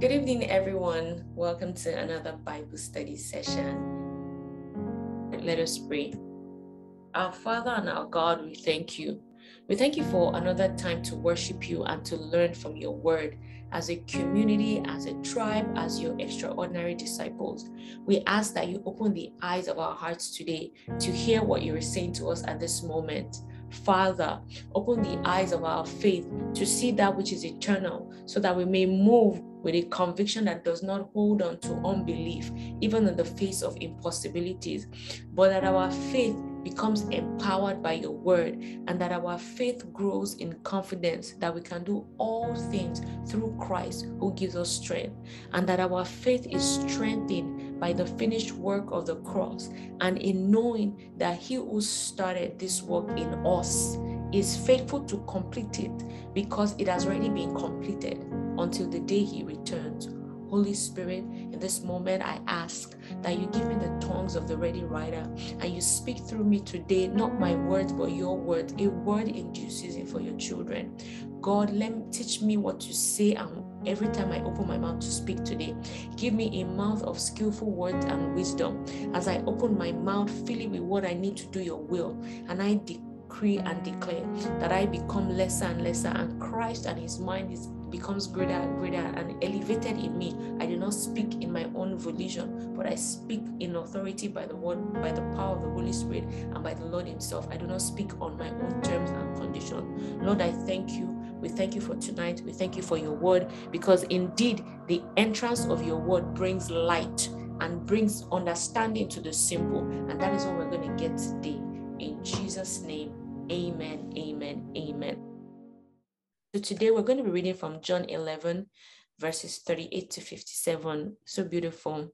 Good evening, everyone. Welcome to another Bible study session. Let us pray. Our Father and our God, we thank you. We thank you for another time to worship you and to learn from your word as a community, as a tribe, as your extraordinary disciples. We ask that you open the eyes of our hearts today to hear what you are saying to us at this moment. Father, open the eyes of our faith to see that which is eternal so that we may move with a conviction that does not hold on to unbelief, even in the face of impossibilities, but that our faith becomes empowered by your word and that our faith grows in confidence that we can do all things through Christ who gives us strength, and that our faith is strengthened by the finished work of the cross and in knowing that He who started this work in us is faithful to complete it because it has already been completed until the day He returns. Holy Spirit, in this moment, I ask that you give me the tongues of the ready writer and you speak through me today, not my words, but your words, a word in due season for your children. God, let me teach me what to say and every time I open my mouth to speak today. Give me a mouth of skillful words and wisdom. As I open my mouth, fill it with what I need to do your will. And I decree and declare that I become lesser and lesser, and Christ and his mind is becomes greater and greater and elevated in me. I do not speak in my own volition, but I speak in authority by the word, by the power of the Holy Spirit and by the Lord Himself. I do not speak on my own terms and conditions. Lord, I thank you. We thank you for tonight. We thank you for your word because indeed the entrance of your word brings light and brings understanding to the simple. And that is what we're going to get today. In Jesus' name, amen, amen, amen. So today we're going to be reading from John 11, verses 38 to 57. So beautiful.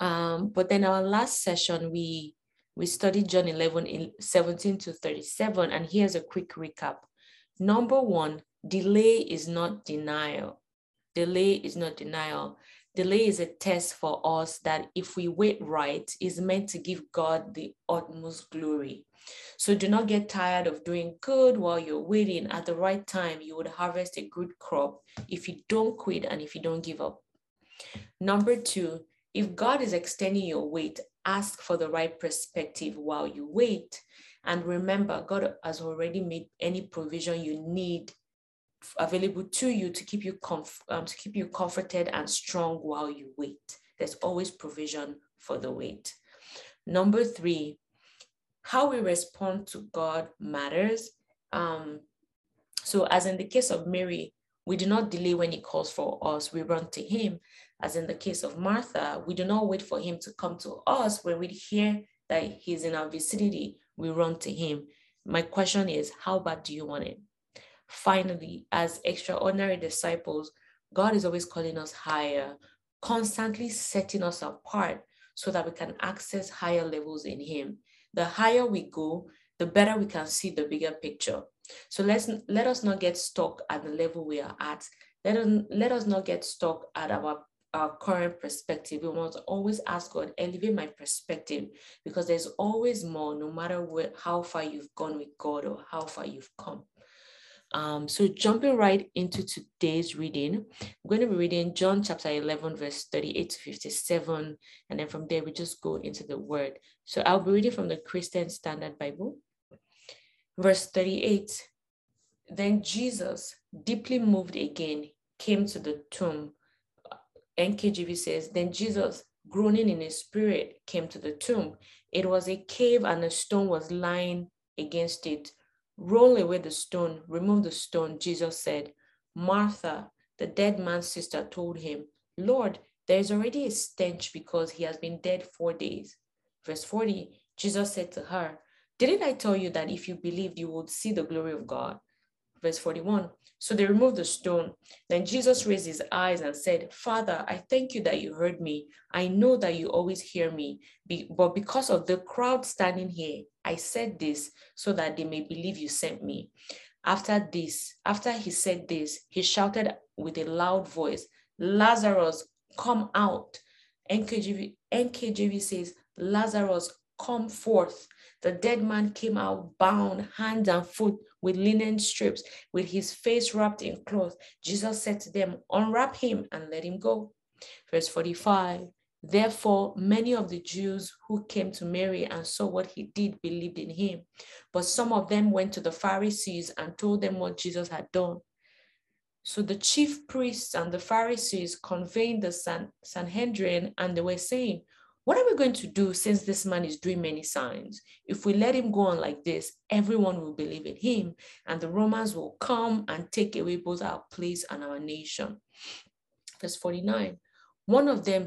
Um, but then our last session, we we studied John 11, 17 to 37. And here's a quick recap. Number one, delay is not denial. Delay is not denial. Delay is a test for us that if we wait right, is meant to give God the utmost glory. So do not get tired of doing good while you're waiting. At the right time, you would harvest a good crop if you don't quit and if you don't give up. Number two, if God is extending your wait, ask for the right perspective while you wait. And remember, God has already made any provision you need available to you to keep you comf- um, to keep you comforted and strong while you wait. There's always provision for the wait. Number three, how we respond to God matters. Um, so, as in the case of Mary, we do not delay when he calls for us, we run to him. As in the case of Martha, we do not wait for him to come to us. When we hear that he's in our vicinity, we run to him. My question is, how bad do you want it? Finally, as extraordinary disciples, God is always calling us higher, constantly setting us apart so that we can access higher levels in Him the higher we go, the better we can see the bigger picture. So let's let us not get stuck at the level we are at. Let us, let us not get stuck at our, our current perspective. We must always ask God, elevate my perspective, because there's always more, no matter where, how far you've gone with God or how far you've come. Um, so jumping right into today's reading, I'm going to be reading John chapter 11, verse 38 to 57. And then from there, we just go into the word. So I'll be reading from the Christian Standard Bible. Verse 38. Then Jesus, deeply moved again, came to the tomb. NKJV says, Then Jesus, groaning in his spirit, came to the tomb. It was a cave and a stone was lying against it. Roll away the stone, remove the stone, Jesus said. Martha, the dead man's sister, told him, Lord, there is already a stench because he has been dead four days. Verse 40, Jesus said to her, Didn't I tell you that if you believed, you would see the glory of God? Verse 41, so they removed the stone. Then Jesus raised his eyes and said, Father, I thank you that you heard me. I know that you always hear me, but because of the crowd standing here, I said this so that they may believe you sent me. After this, after he said this, he shouted with a loud voice, Lazarus, come out. NKJV, NKJV says, Lazarus, come forth. The dead man came out bound, hands and foot with linen strips, with his face wrapped in cloth. Jesus said to them, Unwrap him and let him go. Verse 45 Therefore, many of the Jews who came to Mary and saw what he did believed in him. But some of them went to the Pharisees and told them what Jesus had done. So the chief priests and the Pharisees convened the San- Sanhedrin and they were saying, What are we going to do since this man is doing many signs? If we let him go on like this, everyone will believe in him, and the Romans will come and take away both our place and our nation. Verse 49 one of them,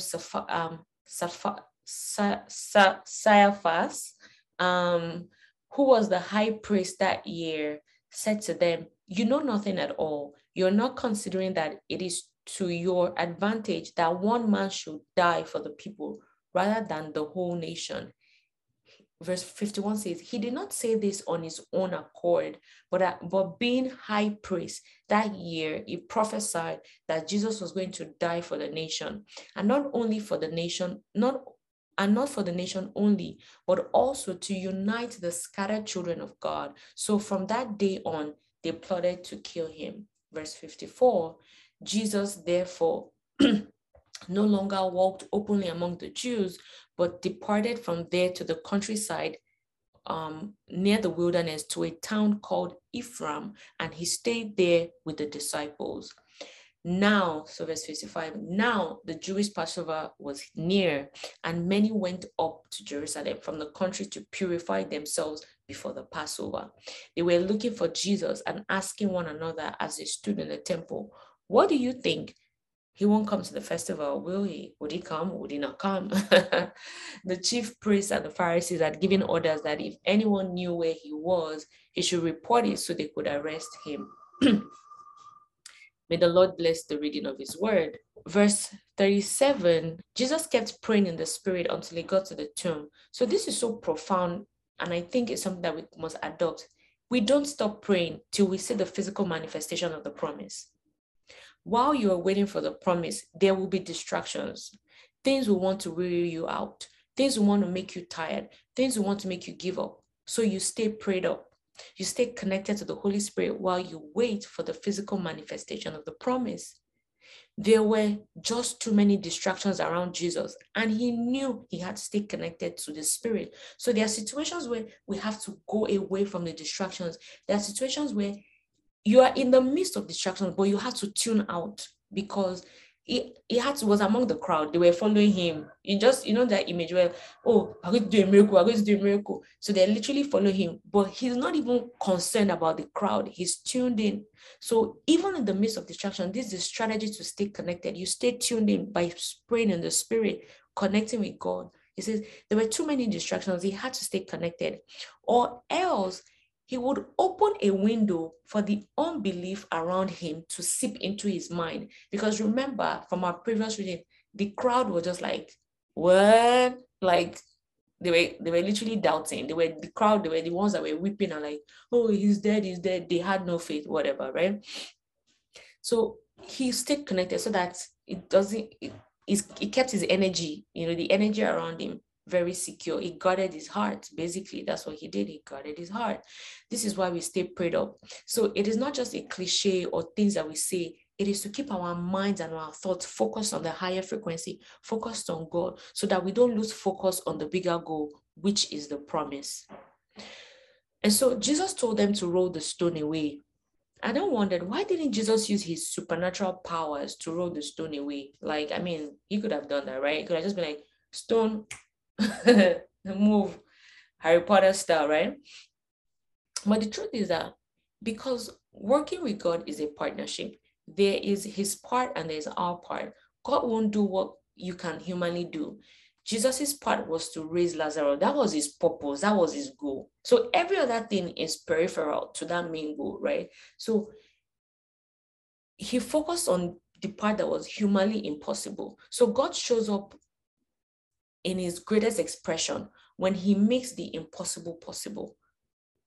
um, um, who was the high priest that year, said to them, You know nothing at all. You're not considering that it is to your advantage that one man should die for the people rather than the whole nation verse 51 says, He did not say this on his own accord, but, uh, but being high priest that year, he prophesied that Jesus was going to die for the nation. And not only for the nation, not and not for the nation only, but also to unite the scattered children of God. So from that day on, they plotted to kill him. Verse 54 Jesus, therefore, no longer walked openly among the Jews, but departed from there to the countryside um, near the wilderness to a town called Ephraim, and he stayed there with the disciples. Now, so verse 55, now the Jewish Passover was near, and many went up to Jerusalem from the country to purify themselves before the Passover. They were looking for Jesus and asking one another as they stood in the temple, What do you think? He won't come to the festival, will he? Would he come? Would he not come? the chief priests and the Pharisees had given orders that if anyone knew where he was, he should report it so they could arrest him. May the Lord bless the reading of his word. Verse 37 Jesus kept praying in the spirit until he got to the tomb. So, this is so profound, and I think it's something that we must adopt. We don't stop praying till we see the physical manifestation of the promise while you are waiting for the promise, there will be distractions. Things will want to weary you out. Things will want to make you tired. Things will want to make you give up. So you stay prayed up. You stay connected to the Holy Spirit while you wait for the physical manifestation of the promise. There were just too many distractions around Jesus, and he knew he had to stay connected to the Spirit. So there are situations where we have to go away from the distractions. There are situations where you are in the midst of distractions, but you have to tune out because he, he had to was among the crowd. They were following him. You just you know that image where oh I'm going to do a miracle, I'm going to do a miracle. So they're literally following him, but he's not even concerned about the crowd. He's tuned in. So even in the midst of distraction, this is a strategy to stay connected. You stay tuned in by praying in the spirit, connecting with God. He says there were too many distractions. He had to stay connected, or else he would open a window for the unbelief around him to seep into his mind. Because remember from our previous reading, the crowd was just like, what? Like they were they were literally doubting. They were the crowd, they were the ones that were weeping and like, oh, he's dead, he's dead. They had no faith, whatever, right? So he stayed connected so that it doesn't it, it kept his energy, you know, the energy around him very secure. He guarded his heart. Basically, that's what he did. He guarded his heart. This is why we stay prayed up. So it is not just a cliche or things that we say. It is to keep our minds and our thoughts focused on the higher frequency, focused on God, so that we don't lose focus on the bigger goal, which is the promise. And so Jesus told them to roll the stone away. And I wondered, why didn't Jesus use his supernatural powers to roll the stone away? Like, I mean, he could have done that, right? He could have just been like, stone, move Harry Potter style, right? But the truth is that because working with God is a partnership, there is his part and there's our part. God won't do what you can humanly do. Jesus's part was to raise Lazarus. That was his purpose. That was his goal. So every other thing is peripheral to that main goal, right? So he focused on the part that was humanly impossible. So God shows up in his greatest expression when he makes the impossible possible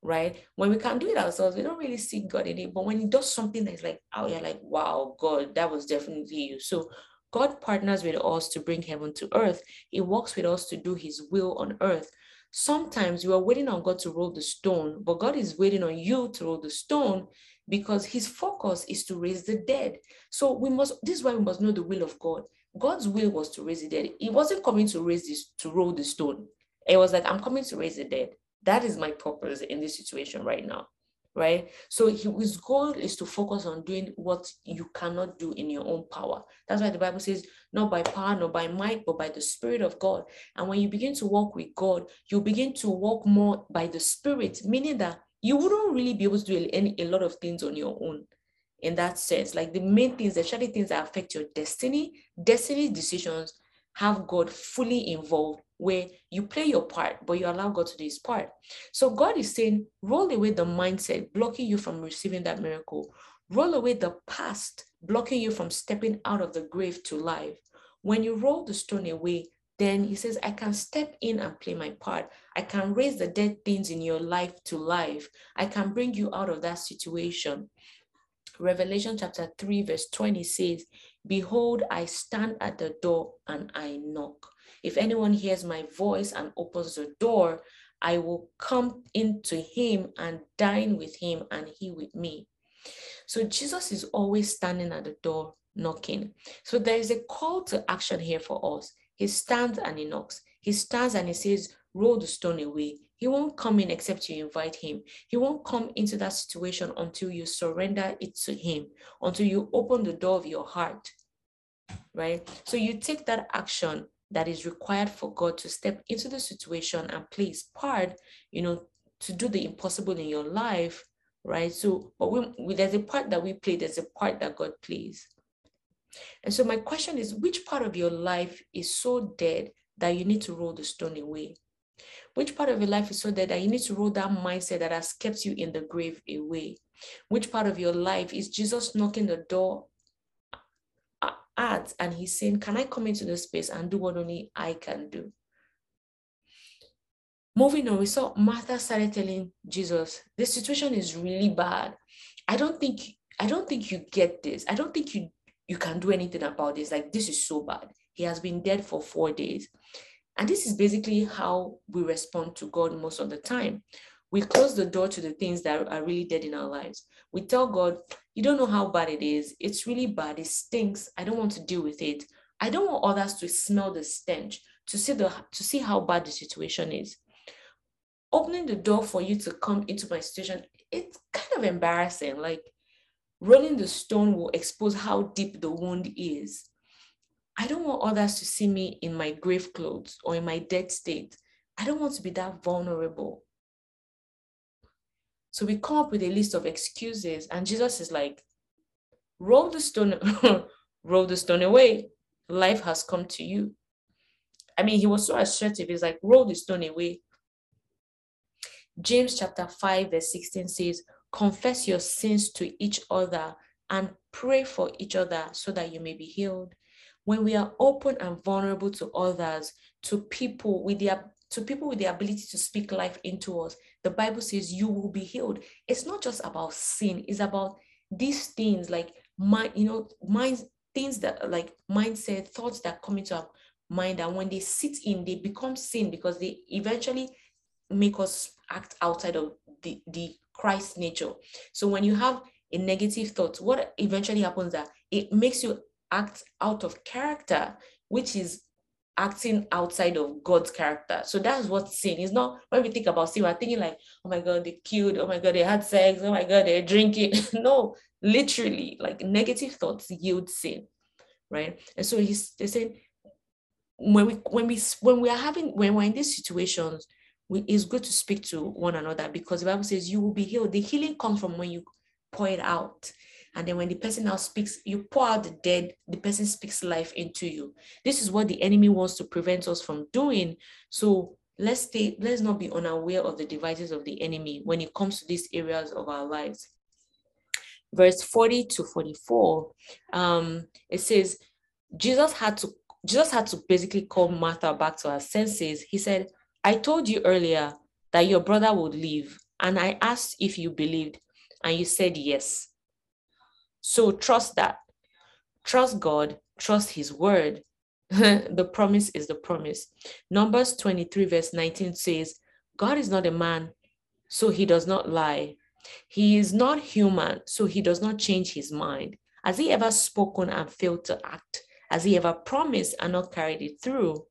right when we can do it ourselves we don't really see god in it but when he does something that's like oh you're like wow god that was definitely you so god partners with us to bring heaven to earth he works with us to do his will on earth sometimes you are waiting on God to roll the stone, but God is waiting on you to roll the stone because his focus is to raise the dead. So we must, this is why we must know the will of God. God's will was to raise the dead. He wasn't coming to raise this, to roll the stone. It was like, I'm coming to raise the dead. That is my purpose in this situation right now. Right. So his goal is to focus on doing what you cannot do in your own power. That's why the Bible says, not by power, not by might, but by the Spirit of God. And when you begin to walk with God, you begin to walk more by the Spirit, meaning that you wouldn't really be able to do any, a lot of things on your own in that sense. Like the main things, the shady things that affect your destiny, destiny decisions have God fully involved where you play your part, but you allow God to do his part. So God is saying, roll away the mindset blocking you from receiving that miracle. Roll away the past blocking you from stepping out of the grave to life. When you roll the stone away, then he says, I can step in and play my part. I can raise the dead things in your life to life. I can bring you out of that situation. Revelation chapter 3, verse 20 says, Behold, I stand at the door and I knock. If anyone hears my voice and opens the door, I will come into him and dine with him and he with me. So Jesus is always standing at the door knocking. So there is a call to action here for us. He stands and he knocks. He stands and he says, Roll the stone away. He won't come in except you invite him. He won't come into that situation until you surrender it to him, until you open the door of your heart. Right? So you take that action that is required for God to step into the situation and play his part, you know, to do the impossible in your life, right? So, but we, there's a part that we play, there's a part that God plays. And so my question is, which part of your life is so dead that you need to roll the stone away? Which part of your life is so dead that you need to roll that mindset that has kept you in the grave away? Which part of your life is Jesus knocking the door at and he's saying, Can I come into this space and do what only I can do? Moving on, we saw Martha started telling Jesus, This situation is really bad. I don't think I don't think you get this. I don't think you you can do anything about this. Like this is so bad. He has been dead for four days. And this is basically how we respond to God most of the time. We close the door to the things that are really dead in our lives. We tell God, You don't know how bad it is. It's really bad. It stinks. I don't want to deal with it. I don't want others to smell the stench, to see the to see how bad the situation is. Opening the door for you to come into my situation, it's kind of embarrassing. Like rolling the stone will expose how deep the wound is. I don't want others to see me in my grave clothes or in my dead state. I don't want to be that vulnerable. So we come up with a list of excuses, and Jesus is like, roll the stone, roll the stone away. Life has come to you. I mean, he was so assertive. He's like, roll the stone away. James chapter 5, verse 16 says, confess your sins to each other and pray for each other so that you may be healed when we are open and vulnerable to others, to people with the to people with the ability to speak life into us, the Bible says you will be healed. It's not just about sin, it's about these things like mind, you know, mind things that like mindset, thoughts that come into our mind, and when they sit in, they become sin because they eventually make us act outside of the, the Christ nature. So when you have a negative thought, what eventually happens that it makes you act out of character, which is acting outside of God's character. So that's what sin is not. When we think about sin, we're thinking like, oh my God, they killed, oh my God, they had sex, oh my God, they're drinking. no, literally, like negative thoughts yield sin, right? And so he's they saying when we when we when we are having when we're in these situations, we, it's good to speak to one another because the Bible says you will be healed. The healing comes from when you pour it out. And then when the person now speaks, you pour out the dead, the person speaks life into you. This is what the enemy wants to prevent us from doing. So let's stay, let's not be unaware of the devices of the enemy when it comes to these areas of our lives. Verse 40 to 44, um, it says, Jesus had to Jesus had to basically call Martha back to her senses. He said, I told you earlier that your brother would leave, and I asked if you believed, and you said yes. So trust that. Trust God, trust His word. the promise is the promise. Numbers 23, verse 19 says, God is not a man, so he does not lie. He is not human, so he does not change his mind. Has he ever spoken and failed to act? Has he ever promised and not carried it through?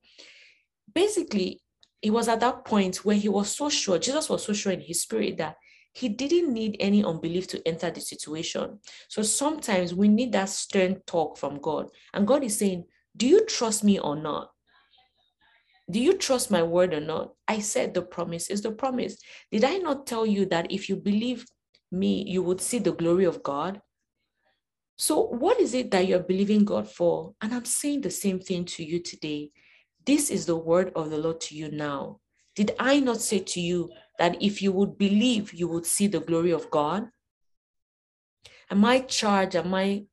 Basically, it was at that point where he was so sure, Jesus was so sure in his spirit that he didn't need any unbelief to enter the situation. So sometimes we need that stern talk from God. And God is saying, Do you trust me or not? Do you trust my word or not? I said the promise is the promise. Did I not tell you that if you believe me, you would see the glory of God? So, what is it that you're believing God for? And I'm saying the same thing to you today. This is the word of the Lord to you now. Did I not say to you that if you would believe, you would see the glory of God? And my charge and my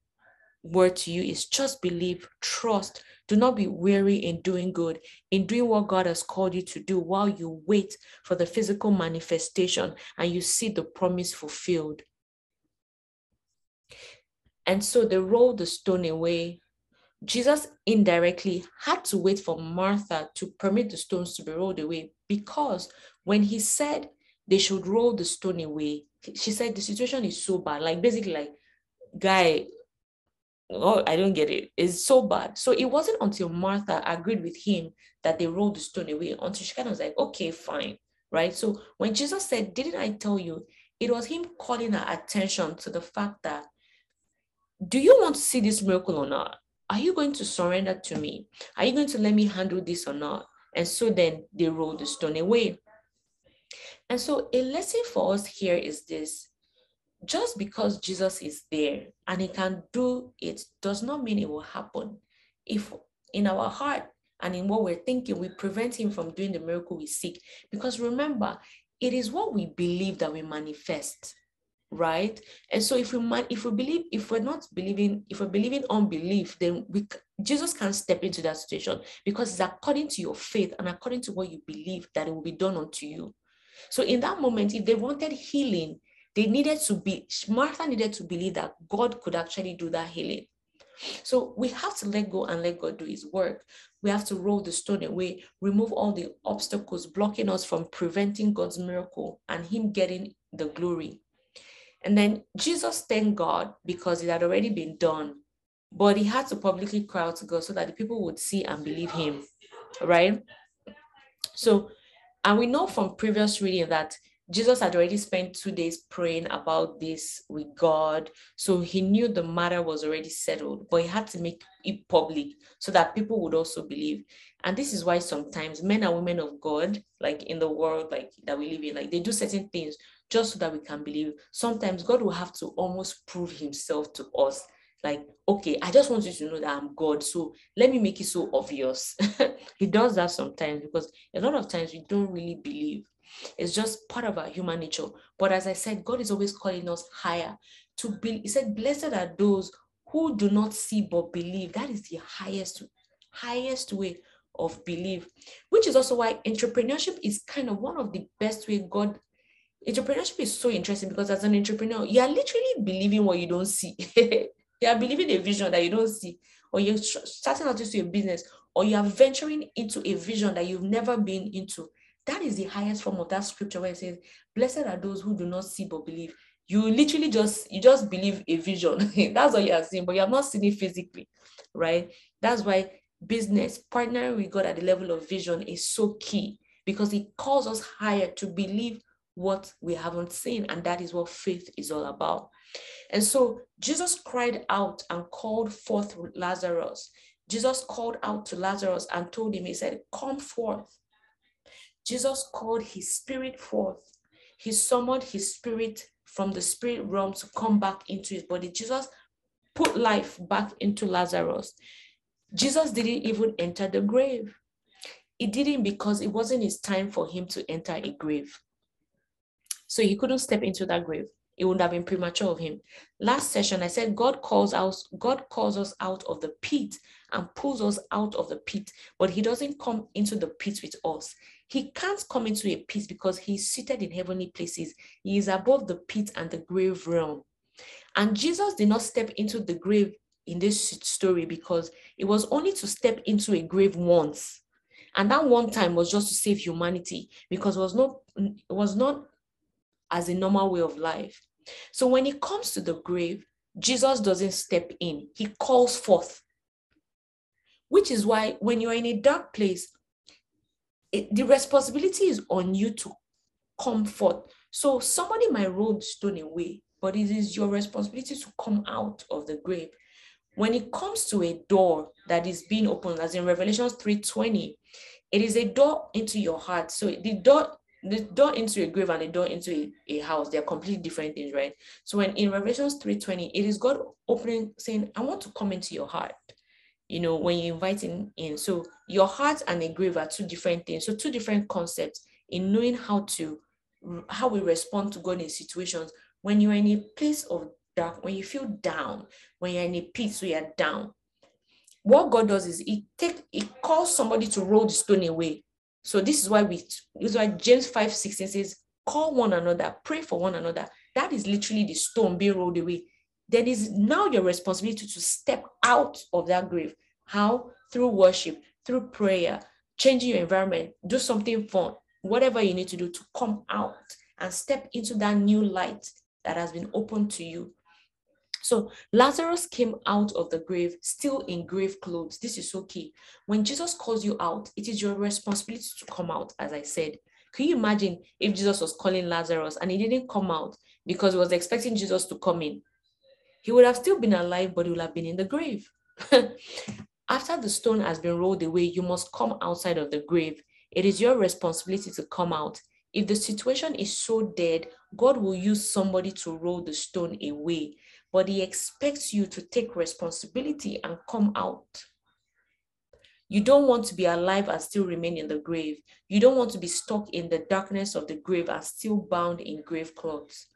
word to you is just believe, trust, do not be weary in doing good, in doing what God has called you to do while you wait for the physical manifestation and you see the promise fulfilled. And so they rolled the stone away. Jesus indirectly had to wait for Martha to permit the stones to be rolled away because when he said they should roll the stone away, she said the situation is so bad. Like basically, like, guy, oh, I don't get it. It's so bad. So it wasn't until Martha agreed with him that they rolled the stone away until she kind of was like, okay, fine. Right. So when Jesus said, Didn't I tell you? It was him calling her attention to the fact that, do you want to see this miracle or not? Are you going to surrender to me? Are you going to let me handle this or not? And so then they rolled the stone away. And so a lesson for us here is this just because Jesus is there and he can do it does not mean it will happen. If in our heart and in what we're thinking, we prevent him from doing the miracle we seek. Because remember, it is what we believe that we manifest, right? And so if we man, if we believe, if we're not believing, if we're believing unbelief, then we Jesus can step into that situation because it's according to your faith and according to what you believe that it will be done unto you. So in that moment, if they wanted healing, they needed to be, Martha needed to believe that God could actually do that healing. So we have to let go and let God do his work. We have to roll the stone away, remove all the obstacles blocking us from preventing God's miracle and him getting the glory. And then Jesus thanked God because it had already been done, but he had to publicly cry out to God so that the people would see and believe him, right? So, and we know from previous reading that Jesus had already spent two days praying about this with God. So he knew the matter was already settled, but he had to make it public so that people would also believe. And this is why sometimes men and women of God, like in the world like that we live in, like they do certain things just so that we can believe. Sometimes God will have to almost prove himself to us. Like, okay, I just want you to know that I'm God. So let me make it so obvious. he does that sometimes because a lot of times we don't really believe it's just part of our human nature. But as I said, God is always calling us higher to be. He said, Blessed are those who do not see but believe. That is the highest, highest way of belief, which is also why entrepreneurship is kind of one of the best way God. Entrepreneurship is so interesting because as an entrepreneur, you are literally believing what you don't see. you are believing a vision that you don't see, or you're starting out into a business, or you are venturing into a vision that you've never been into that is the highest form of that scripture where it says, Blessed are those who do not see but believe. You literally just you just believe a vision. That's what you are seeing, but you have not seen it physically, right? That's why business partnering with God at the level of vision is so key because it calls us higher to believe what we haven't seen, and that is what faith is all about. And so Jesus cried out and called forth Lazarus. Jesus called out to Lazarus and told him, He said, Come forth. Jesus called his spirit forth. He summoned his spirit from the spirit realm to come back into his body. Jesus put life back into Lazarus. Jesus didn't even enter the grave. He didn't because it wasn't his time for him to enter a grave. So he couldn't step into that grave. It would have been premature of him. Last session, I said God calls us, God calls us out of the pit and pulls us out of the pit, but he doesn't come into the pit with us. He can't come into a pit because he's seated in heavenly places. He is above the pit and the grave realm. And Jesus did not step into the grave in this story because it was only to step into a grave once. And that one time was just to save humanity because it was not it was not as a normal way of life. So when it comes to the grave, Jesus doesn't step in, he calls forth. Which is why when you're in a dark place, it, the responsibility is on you to come forth. So somebody might roll the stone away, but it is your responsibility to come out of the grave. When it comes to a door that is being opened, as in Revelations 3:20, it is a door into your heart. So the door, the door into a grave and the door into a, a house, they're completely different things, right? So when in Revelations 3:20, it is God opening, saying, I want to come into your heart. You know, when you invite him in. So your heart and a grave are two different things. So two different concepts in knowing how to how we respond to God in situations when you're in a place of dark, when you feel down, when you're in a pit, so you're down. What God does is it take it calls somebody to roll the stone away. So this is why we this is why James 5 16 says, call one another, pray for one another. That is literally the stone being rolled away. Then is now your responsibility to step out of that grave. How? Through worship, through prayer, changing your environment, do something fun, whatever you need to do to come out and step into that new light that has been opened to you. So Lazarus came out of the grave still in grave clothes. This is so key. When Jesus calls you out, it is your responsibility to come out, as I said. Can you imagine if Jesus was calling Lazarus and he didn't come out because he was expecting Jesus to come in? He would have still been alive, but he would have been in the grave. After the stone has been rolled away, you must come outside of the grave. It is your responsibility to come out. If the situation is so dead, God will use somebody to roll the stone away, but He expects you to take responsibility and come out. You don't want to be alive and still remain in the grave. You don't want to be stuck in the darkness of the grave and still bound in grave clothes.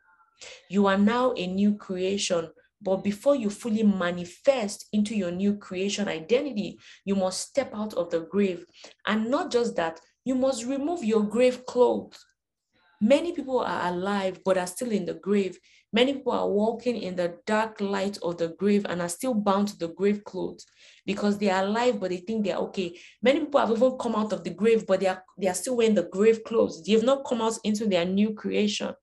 You are now a new creation, but before you fully manifest into your new creation identity, you must step out of the grave. And not just that, you must remove your grave clothes. Many people are alive but are still in the grave. Many people are walking in the dark light of the grave and are still bound to the grave clothes because they are alive but they think they're okay. Many people have even come out of the grave but they are, they are still wearing the grave clothes. They have not come out into their new creation.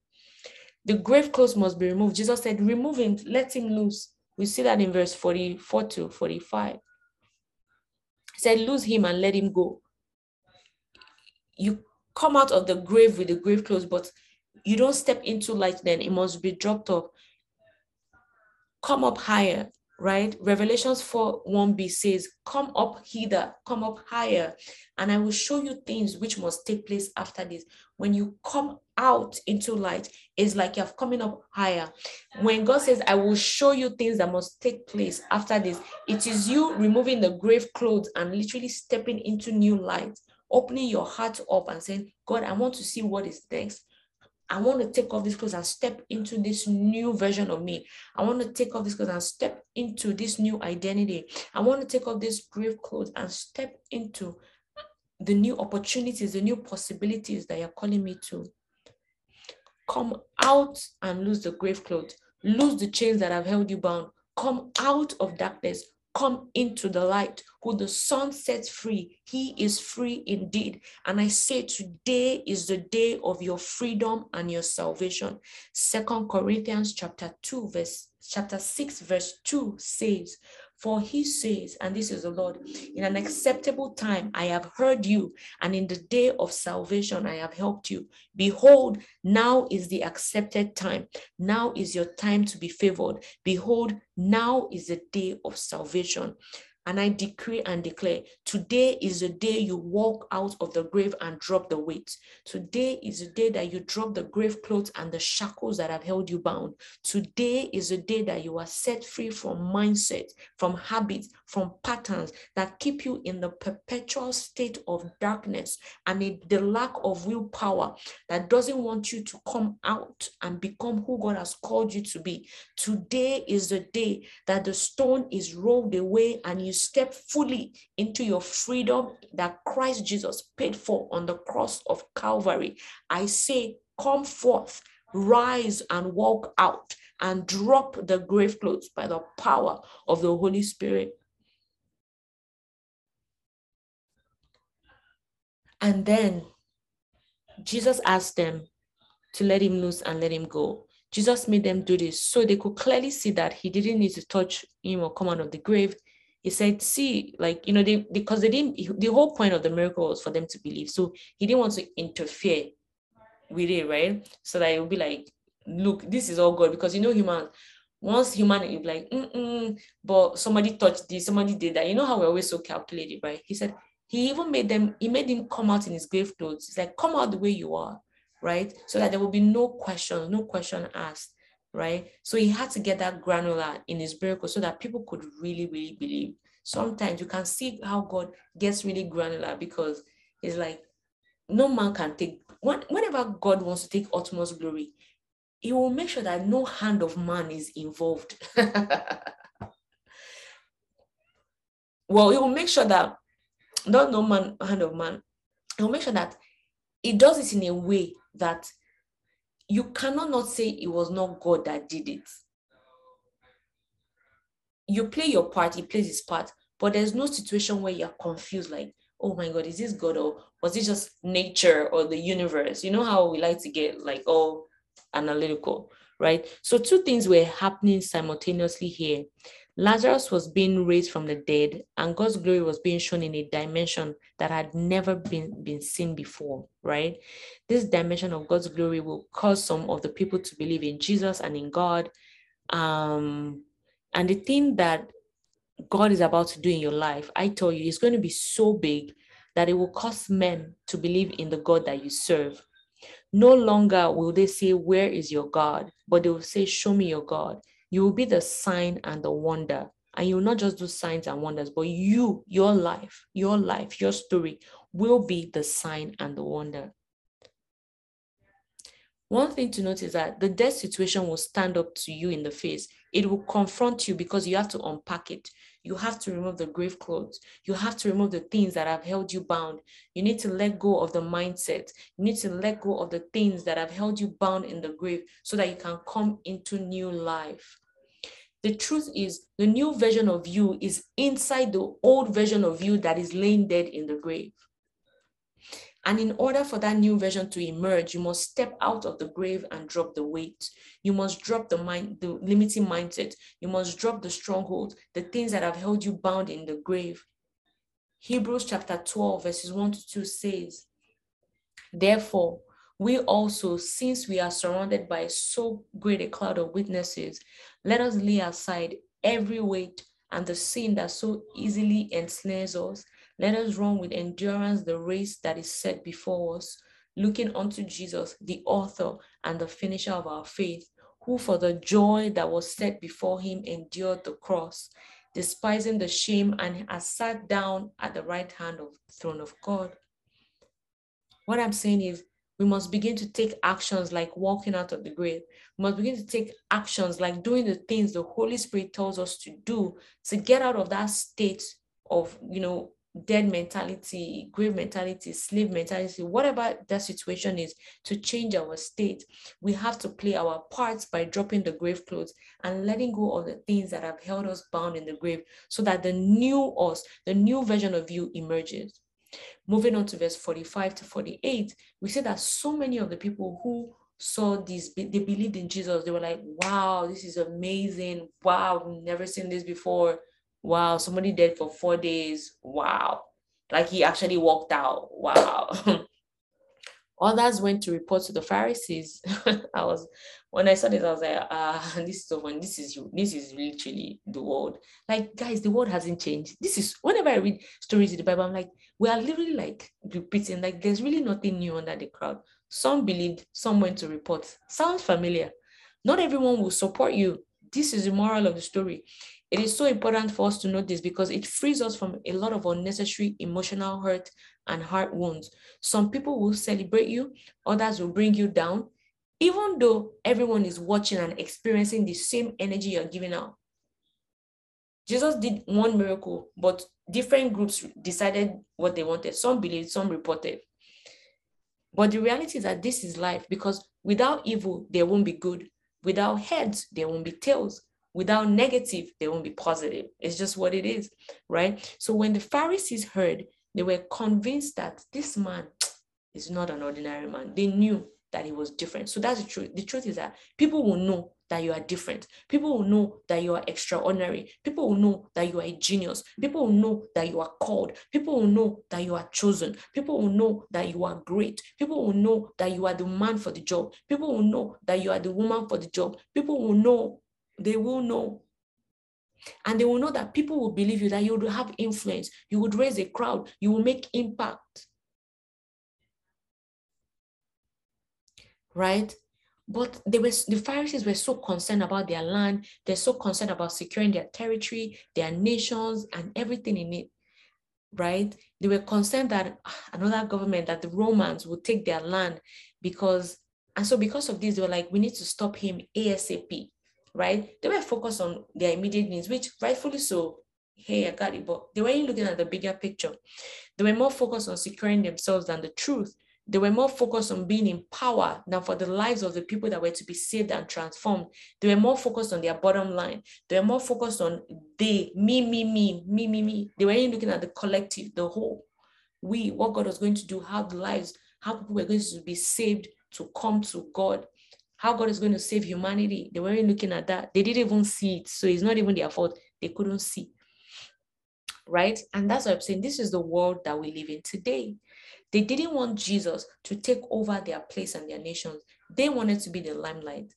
The grave clothes must be removed. Jesus said, remove him, let him loose. We see that in verse 44 to 45. He said, lose him and let him go you come out of the grave with the grave clothes, but you don't step into light then. It must be dropped off. Come up higher, right? Revelations 4 1b says, Come up hither, come up higher, and I will show you things which must take place after this. When you come out into light, it's like you're coming up higher. When God says, I will show you things that must take place after this, it is you removing the grave clothes and literally stepping into new light opening your heart up and saying, God, I want to see what is next. I want to take off this clothes and step into this new version of me. I want to take off this clothes and step into this new identity. I want to take off this grave clothes and step into the new opportunities, the new possibilities that you're calling me to. Come out and lose the grave clothes, lose the chains that have held you bound. Come out of darkness, come into the light. Who the Son sets free, he is free indeed. And I say today is the day of your freedom and your salvation. Second Corinthians chapter 2, verse chapter 6, verse 2 says, for he says, and this is the Lord, in an acceptable time I have heard you, and in the day of salvation I have helped you. Behold, now is the accepted time. Now is your time to be favored. Behold, now is the day of salvation. And I decree and declare today is the day you walk out of the grave and drop the weight. Today is the day that you drop the grave clothes and the shackles that have held you bound. Today is the day that you are set free from mindset, from habits, from patterns that keep you in the perpetual state of darkness and the lack of willpower that doesn't want you to come out and become who God has called you to be. Today is the day that the stone is rolled away and you step fully into your freedom that Christ Jesus paid for on the cross of Calvary, I say, come forth, rise and walk out and drop the grave clothes by the power of the Holy Spirit. And then Jesus asked them to let him loose and let him go. Jesus made them do this so they could clearly see that he didn't need to touch him or come out of the grave. He said, See, like, you know, they because they didn't, the whole point of the miracle was for them to believe. So he didn't want to interfere with it, right? So that it would be like, Look, this is all God because you know, human, once human is like, Mm-mm, but somebody touched this, somebody did that. You know how we're always so calculated, right? He said, He even made them, He made him come out in his grave clothes. He's like, Come out the way you are right? So that there will be no question, no question asked, right? So he had to get that granular in his miracle so that people could really, really believe. Sometimes you can see how God gets really granular because it's like no man can take whenever God wants to take utmost glory, he will make sure that no hand of man is involved. well, he will make sure that not no man hand of man. He will make sure that he does it in a way that you cannot not say it was not God that did it. You play your part, he plays his part, but there's no situation where you're confused, like, oh my God, is this God or was it just nature or the universe? You know how we like to get like all analytical, right? So, two things were happening simultaneously here. Lazarus was being raised from the dead, and God's glory was being shown in a dimension that had never been, been seen before, right? This dimension of God's glory will cause some of the people to believe in Jesus and in God. Um, and the thing that God is about to do in your life, I tell you, is going to be so big that it will cause men to believe in the God that you serve. No longer will they say, Where is your God? But they will say, Show me your God you will be the sign and the wonder. And you will not just do signs and wonders, but you, your life, your life, your story will be the sign and the wonder. One thing to note is that the death situation will stand up to you in the face. It will confront you because you have to unpack it. You have to remove the grave clothes. You have to remove the things that have held you bound. You need to let go of the mindset. You need to let go of the things that have held you bound in the grave so that you can come into new life. The truth is, the new version of you is inside the old version of you that is laying dead in the grave. And in order for that new version to emerge, you must step out of the grave and drop the weight. You must drop the mind, the limiting mindset. You must drop the stronghold, the things that have held you bound in the grave. Hebrews chapter 12, verses 1 to 2 says, Therefore, we also, since we are surrounded by so great a cloud of witnesses, let us lay aside every weight and the sin that so easily ensnares us. Let us run with endurance the race that is set before us, looking unto Jesus, the author and the finisher of our faith, who for the joy that was set before him endured the cross, despising the shame, and has sat down at the right hand of the throne of God. What I'm saying is, we must begin to take actions like walking out of the grave. We must begin to take actions like doing the things the Holy Spirit tells us to do to get out of that state of, you know, dead mentality, grave mentality, slave mentality, whatever that situation is, to change our state. We have to play our parts by dropping the grave clothes and letting go of the things that have held us bound in the grave so that the new us, the new version of you emerges. Moving on to verse 45 to 48, we see that so many of the people who saw this, they believed in Jesus. They were like, wow, this is amazing. Wow, we've never seen this before. Wow, somebody dead for four days. Wow. Like he actually walked out. Wow. Others went to report to the Pharisees. I was when I saw this, I was like, ah, this is fun. This is you. This is literally the world. Like, guys, the world hasn't changed. This is whenever I read stories in the Bible, I'm like, we are literally like repeating. Like, there's really nothing new under the crowd. Some believed, some went to report. Sounds familiar. Not everyone will support you. This is the moral of the story. It is so important for us to know this because it frees us from a lot of unnecessary emotional hurt and heart wounds. Some people will celebrate you, others will bring you down, even though everyone is watching and experiencing the same energy you're giving out. Jesus did one miracle, but different groups decided what they wanted. Some believed, some reported. But the reality is that this is life because without evil, there won't be good. Without heads, there won't be tails. Without negative, there won't be positive. It's just what it is, right? So when the Pharisees heard, they were convinced that this man is not an ordinary man. They knew that he was different. So that's the truth. The truth is that people will know that you are different. People will know that you are extraordinary. People will know that you are a genius. People will know that you are called. People will know that you are chosen. People will know that you are great. People will know that you are the man for the job. People will know that you are the woman for the job. People will know. They will know. And they will know that people will believe you, that you would have influence. You would raise a crowd. You will make impact. Right? But they were the Pharisees were so concerned about their land, they're so concerned about securing their territory, their nations, and everything in it. Right? They were concerned that ah, another government, that the Romans would take their land because, and so because of this, they were like, we need to stop him ASAP. Right? They were focused on their immediate needs, which rightfully so. Hey, I got it, but they weren't looking at the bigger picture. They were more focused on securing themselves than the truth they were more focused on being in power than for the lives of the people that were to be saved and transformed. They were more focused on their bottom line. They were more focused on they, me, me, me, me, me, me. They weren't looking at the collective, the whole. We, what God was going to do, how the lives, how people were going to be saved to come to God, how God is going to save humanity. They weren't looking at that. They didn't even see it. So it's not even their fault. They couldn't see. Right? And that's what I'm saying. This is the world that we live in today. They didn't want Jesus to take over their place and their nations. They wanted to be the limelight.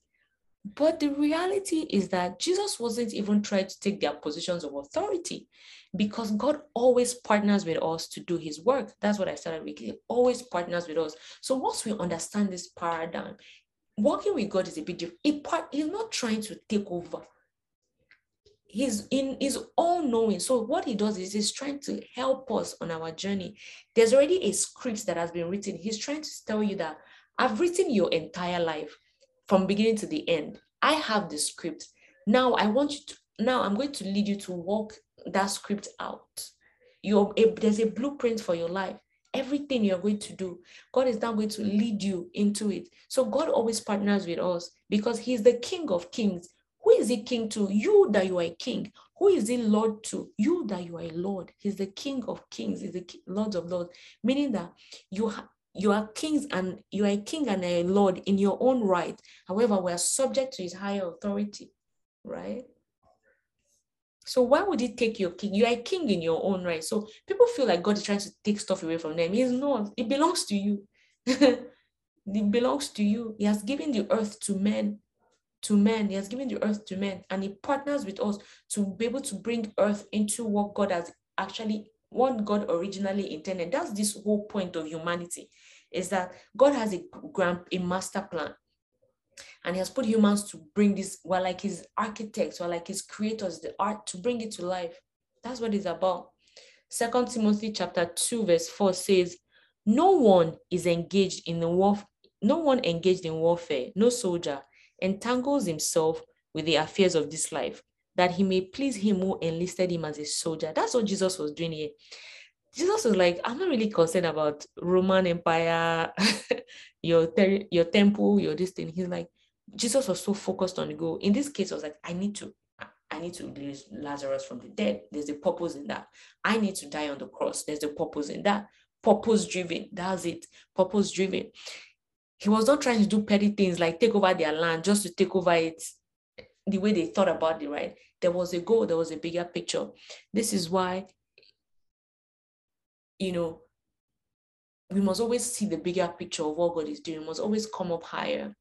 But the reality is that Jesus wasn't even trying to take their positions of authority because God always partners with us to do his work. That's what I started with. He always partners with us. So once we understand this paradigm, working with God is a bit different. He part, he's not trying to take over he's in his all knowing. So what he does is he's trying to help us on our journey. There's already a script that has been written. He's trying to tell you that i've written your entire life from beginning to the end. I have the script. Now i want you to now i'm going to lead you to walk that script out. You're a, there's a blueprint for your life. Everything you're going to do god is now going to lead you into it. So god always partners with us because he's the king of kings who is he king to? You that you are a king. Who is he Lord to? You that you are a Lord. He's the King of kings. He's the Lord of lords. Meaning that you ha- you are kings and you are a king and a lord in your own right. However, we are subject to his higher authority, right? So why would he take your king? You are a king in your own right. So people feel like God is trying to take stuff away from them. He's not. It belongs to you. it belongs to you. He has given the earth to men to men. He has given the earth to men, and He partners with us to be able to bring earth into what God has actually, what God originally intended. That's this whole point of humanity, is that God has a grand, a master plan, and He has put humans to bring this. We're like His architects, we're like His creators, the art to bring it to life. That's what it's about. Second Timothy chapter two verse four says, "No one is engaged in the war. No one engaged in warfare. No soldier." Entangles himself with the affairs of this life, that he may please him who enlisted him as a soldier. That's what Jesus was doing here. Jesus was like, I'm not really concerned about Roman Empire, your ter- your temple, your this thing. He's like, Jesus was so focused on the goal. In this case, I was like, I need to, I need to raise Lazarus from the dead. There's a purpose in that. I need to die on the cross. There's a purpose in that. Purpose driven. That's it. Purpose driven. He was not trying to do petty things like take over their land just to take over it the way they thought about it, right? There was a goal, there was a bigger picture. This is why, you know, we must always see the bigger picture of what God is doing, we must always come up higher.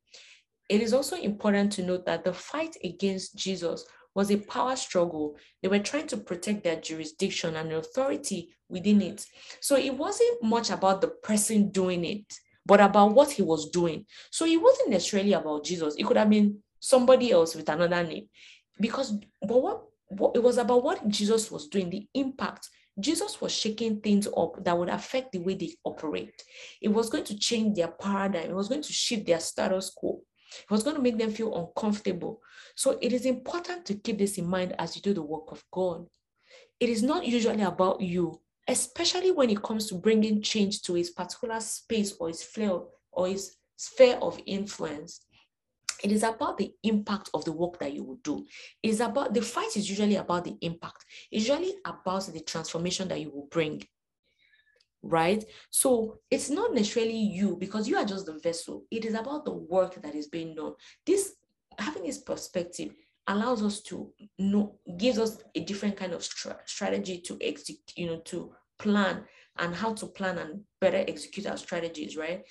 It is also important to note that the fight against Jesus was a power struggle. They were trying to protect their jurisdiction and authority within it. So it wasn't much about the person doing it but about what he was doing. So it wasn't necessarily about Jesus. It could have been somebody else with another name. Because but what, what it was about what Jesus was doing, the impact. Jesus was shaking things up that would affect the way they operate. It was going to change their paradigm. It was going to shift their status quo. It was going to make them feel uncomfortable. So it is important to keep this in mind as you do the work of God. It is not usually about you especially when it comes to bringing change to his particular space or his flare or his sphere of influence. it is about the impact of the work that you will do. It's about the fight is usually about the impact. It's usually about the transformation that you will bring. Right? So it's not necessarily you because you are just the vessel. It is about the work that is being done. This having this perspective allows us to know gives us a different kind of stra- strategy to execute, you know, to plan and how to plan and better execute our strategies, right?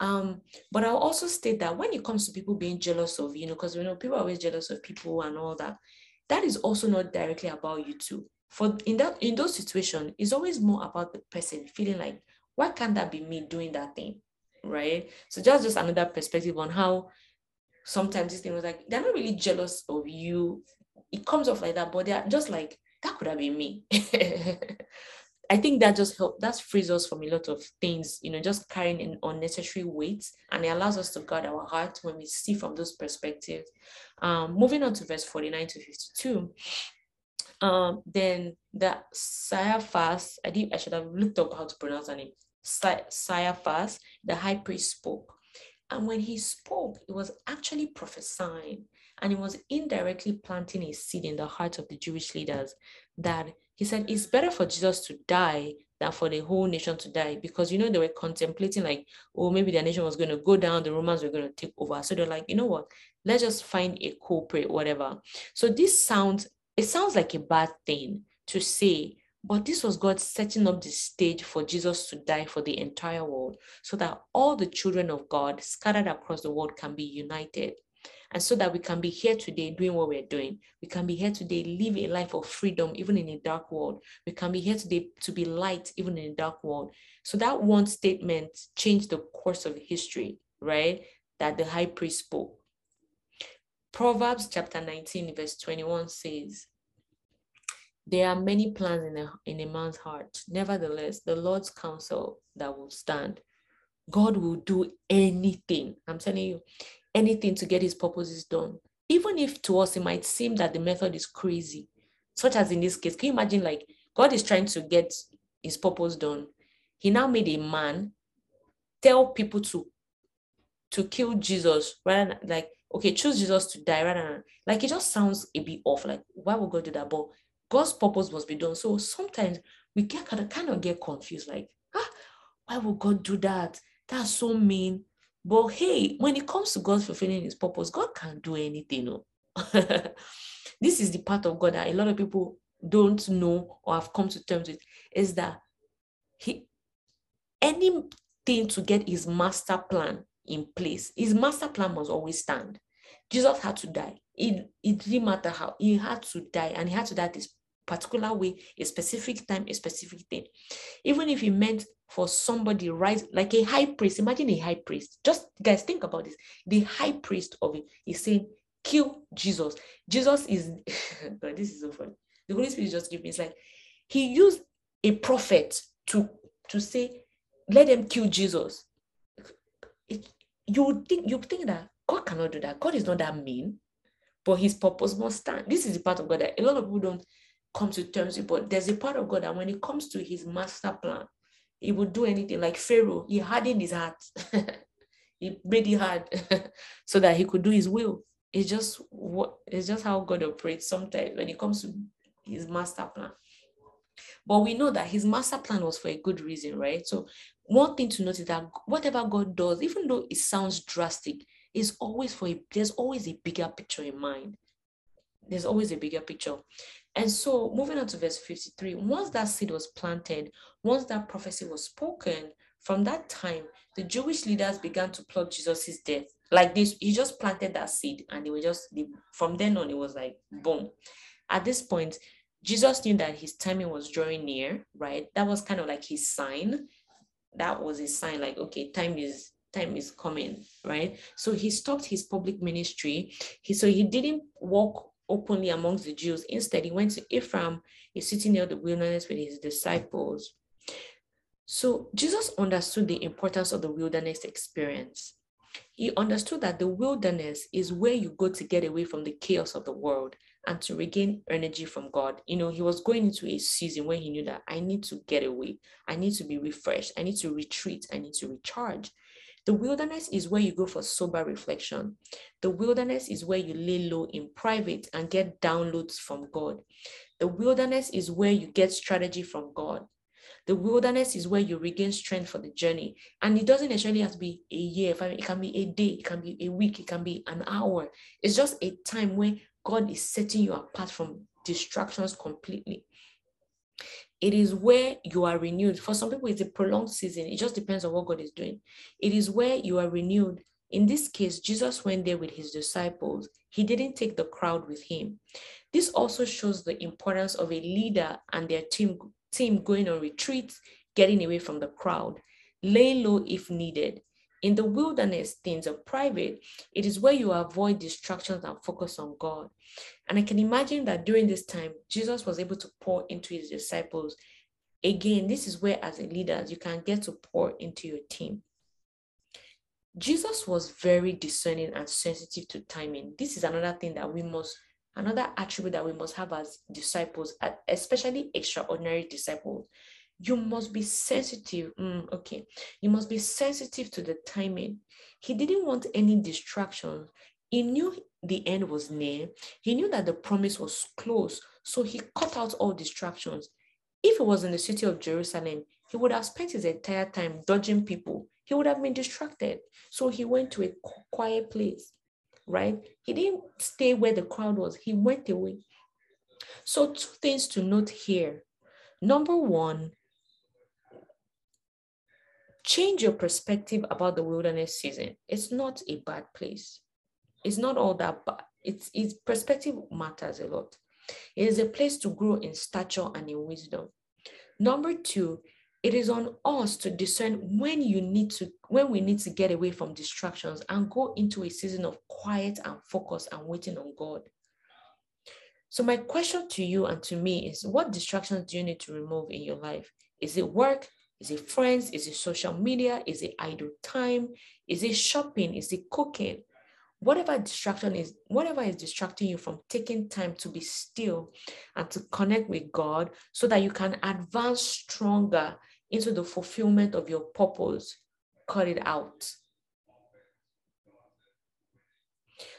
Um, but I'll also state that when it comes to people being jealous of, you know, because you know people are always jealous of people and all that, that is also not directly about you too. For in that in those situations, it's always more about the person feeling like, why can't that be me doing that thing? Right. So just just another perspective on how sometimes this thing was like, they're not really jealous of you. It comes off like that, but they're just like, that could have been me. I think that just help that frees us from a lot of things, you know, just carrying an unnecessary weight, and it allows us to guard our heart when we see from those perspectives. Um, moving on to verse 49 to 52. Um, then the Caiaphas, I did I should have looked up how to pronounce her name. The high priest spoke. And when he spoke, it was actually prophesying and he was indirectly planting a seed in the hearts of the Jewish leaders that he said it's better for Jesus to die than for the whole nation to die because you know they were contemplating like oh maybe their nation was going to go down the romans were going to take over. So they're like you know what? Let's just find a culprit whatever. So this sounds it sounds like a bad thing to say but this was god setting up the stage for jesus to die for the entire world so that all the children of god scattered across the world can be united and so that we can be here today doing what we're doing. We can be here today, live a life of freedom, even in a dark world. We can be here today to be light, even in a dark world. So that one statement changed the course of history, right? That the high priest spoke. Proverbs chapter 19, verse 21 says, There are many plans in a, in a man's heart. Nevertheless, the Lord's counsel that will stand. God will do anything. I'm telling you, anything to get his purposes done. Even if to us it might seem that the method is crazy, such as in this case. Can you imagine like God is trying to get his purpose done? He now made a man tell people to to kill Jesus rather than like okay, choose Jesus to die rather than like it just sounds a bit off. Like, why would God do that? But God's purpose must be done. So sometimes we get kind of get confused, like, ah, why would God do that? That's so mean. But hey, when it comes to God fulfilling his purpose, God can do anything. No? this is the part of God that a lot of people don't know or have come to terms with is that he anything to get his master plan in place, his master plan must always stand. Jesus had to die. It, it didn't matter how, he had to die, and he had to die this particular way, a specific time, a specific thing. Even if he meant for somebody right like a high priest imagine a high priest. Just guys think about this. The high priest of it is saying kill jesus. Jesus is God, this is so funny. The holy spirit just give me it's like he used a prophet to to say let them kill jesus. It, you think you think that god cannot do that. God is not that mean but his purpose must stand. This is the part of god that a lot of people don't come to terms with but there's a part of god that when it comes to his master plan he would do anything like Pharaoh. He hardened his heart. he made it hard so that he could do his will. It's just what it's just how God operates sometimes when it comes to his master plan. But we know that his master plan was for a good reason, right? So one thing to note is that whatever God does, even though it sounds drastic, is always for a, there's always a bigger picture in mind. There's always a bigger picture. And so, moving on to verse 53, once that seed was planted, once that prophecy was spoken, from that time, the Jewish leaders began to plot Jesus' death. Like this, he just planted that seed, and they were just, they, from then on, it was like, boom. At this point, Jesus knew that his timing was drawing near, right? That was kind of like his sign. That was his sign, like, okay, time is time is coming, right? So he stopped his public ministry. He so he didn't walk openly amongst the Jews. Instead, he went to Ephraim, he's sitting near the wilderness with his disciples. So Jesus understood the importance of the wilderness experience. He understood that the wilderness is where you go to get away from the chaos of the world and to regain energy from God. You know, he was going into a season where he knew that I need to get away, I need to be refreshed, I need to retreat, I need to recharge. The wilderness is where you go for sober reflection. The wilderness is where you lay low in private and get downloads from God. The wilderness is where you get strategy from God. The wilderness is where you regain strength for the journey. And it doesn't necessarily have to be a year. It can be a day, it can be a week, it can be an hour. It's just a time where God is setting you apart from distractions completely. It is where you are renewed. For some people, it's a prolonged season. It just depends on what God is doing. It is where you are renewed. In this case, Jesus went there with his disciples. He didn't take the crowd with him. This also shows the importance of a leader and their team, team going on retreats, getting away from the crowd, lay low if needed. In the wilderness, things are private. It is where you avoid distractions and focus on God. And I can imagine that during this time, Jesus was able to pour into his disciples. Again, this is where, as a leader, you can get to pour into your team. Jesus was very discerning and sensitive to timing. This is another thing that we must, another attribute that we must have as disciples, especially extraordinary disciples. You must be sensitive. Mm, okay. You must be sensitive to the timing. He didn't want any distractions. He knew the end was near. He knew that the promise was close. So he cut out all distractions. If he was in the city of Jerusalem, he would have spent his entire time dodging people. He would have been distracted. So he went to a quiet place, right? He didn't stay where the crowd was, he went away. So, two things to note here. Number one, change your perspective about the wilderness season. It's not a bad place. It's not all that bad. It's, it's perspective matters a lot. It is a place to grow in stature and in wisdom. Number two, it is on us to discern when you need to when we need to get away from distractions and go into a season of quiet and focus and waiting on god so my question to you and to me is what distractions do you need to remove in your life is it work is it friends? Is it social media? Is it idle time? Is it shopping? Is it cooking? Whatever distraction is, whatever is distracting you from taking time to be still and to connect with God so that you can advance stronger into the fulfillment of your purpose, cut it out.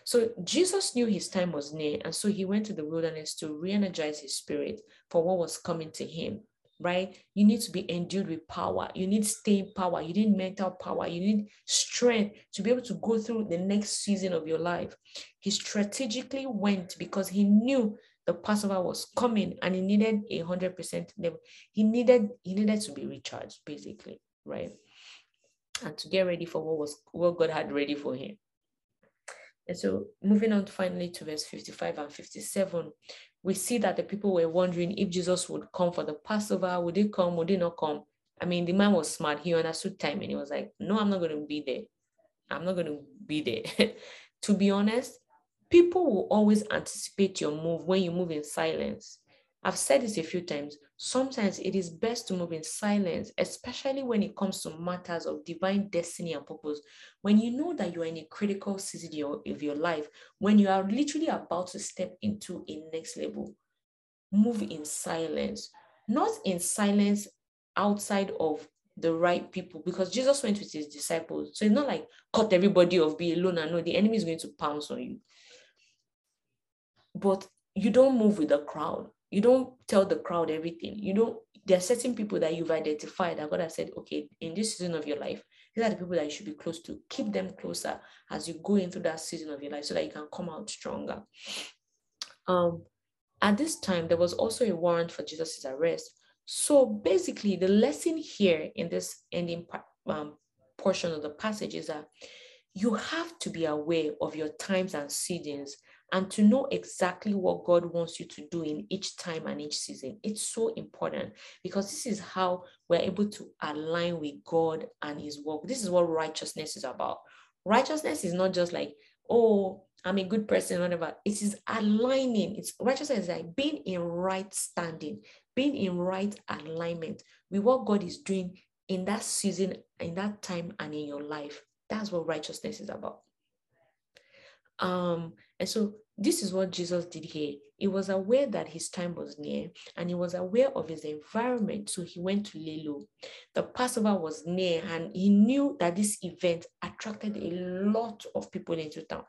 So Jesus knew his time was near, and so he went to the wilderness to re energize his spirit for what was coming to him right? You need to be endued with power. You need staying power. You need mental power. You need strength to be able to go through the next season of your life. He strategically went because he knew the Passover was coming and he needed a hundred percent level. He needed he needed to be recharged, basically, right? And to get ready for what was what God had ready for him. And so moving on finally to verse 55 and 57, we see that the people were wondering if Jesus would come for the Passover. Would he come? Would he not come? I mean, the man was smart. He understood time and he was like, No, I'm not going to be there. I'm not going to be there. to be honest, people will always anticipate your move when you move in silence. I've said this a few times. Sometimes it is best to move in silence, especially when it comes to matters of divine destiny and purpose. When you know that you are in a critical season of your life, when you are literally about to step into a next level, move in silence, not in silence outside of the right people because Jesus went with his disciples. So it's not like cut everybody off, be alone and know the enemy is going to pounce on you. But you don't move with the crowd. You don't tell the crowd everything. You don't, there are certain people that you've identified that God has said, okay, in this season of your life, these are the people that you should be close to. Keep them closer as you go into that season of your life so that you can come out stronger. Um, at this time, there was also a warrant for Jesus' arrest. So basically, the lesson here in this ending um, portion of the passage is that you have to be aware of your times and seasons and to know exactly what God wants you to do in each time and each season. It's so important because this is how we're able to align with God and His work. This is what righteousness is about. Righteousness is not just like, oh, I'm a good person, whatever. It is aligning. It's righteousness is like being in right standing, being in right alignment with what God is doing in that season, in that time, and in your life. That's what righteousness is about. Um, and so this is what Jesus did here. He was aware that his time was near and he was aware of his environment. So he went to lay low. The Passover was near and he knew that this event attracted a lot of people into town.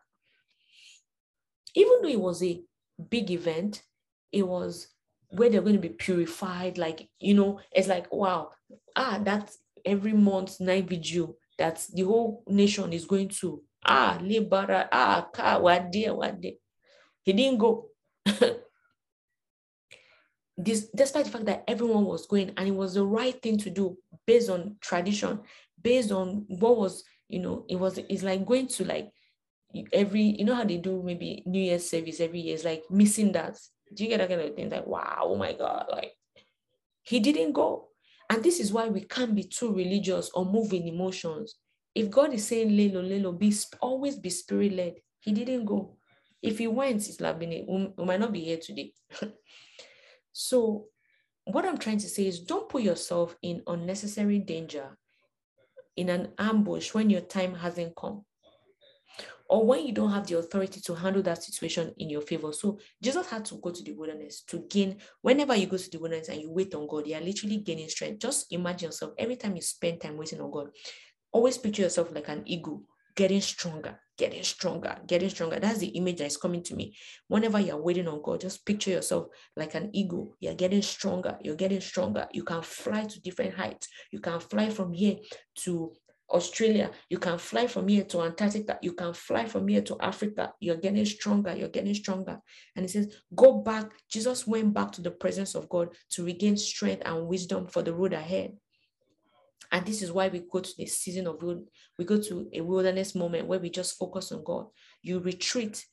Even though it was a big event, it was where they're going to be purified. Like, you know, it's like, wow, ah, that's every month night vigil that the whole nation is going to. Ah, libera, ah, ka, what there, what there. He didn't go. this, despite the fact that everyone was going and it was the right thing to do based on tradition, based on what was, you know, it was, it's like going to like every, you know how they do maybe New Year's service every year, it's like missing that. Do you get that kind of thing? Like, wow, oh my God, like he didn't go. And this is why we can't be too religious or move in emotions. If God is saying, Lelo, Lelo, be always be spirit led. He didn't go. If he went, it's like we, we might not be here today. so, what I'm trying to say is don't put yourself in unnecessary danger in an ambush when your time hasn't come or when you don't have the authority to handle that situation in your favor. So Jesus had to go to the wilderness to gain. Whenever you go to the wilderness and you wait on God, you are literally gaining strength. Just imagine yourself every time you spend time waiting on God. Always picture yourself like an eagle, getting stronger, getting stronger, getting stronger. That's the image that is coming to me. Whenever you're waiting on God, just picture yourself like an eagle. You're getting stronger. You're getting stronger. You can fly to different heights. You can fly from here to Australia. You can fly from here to Antarctica. You can fly from here to Africa. You're getting stronger. You're getting stronger. And he says, Go back. Jesus went back to the presence of God to regain strength and wisdom for the road ahead. And this is why we go to the season of we go to a wilderness moment where we just focus on God. You retreat.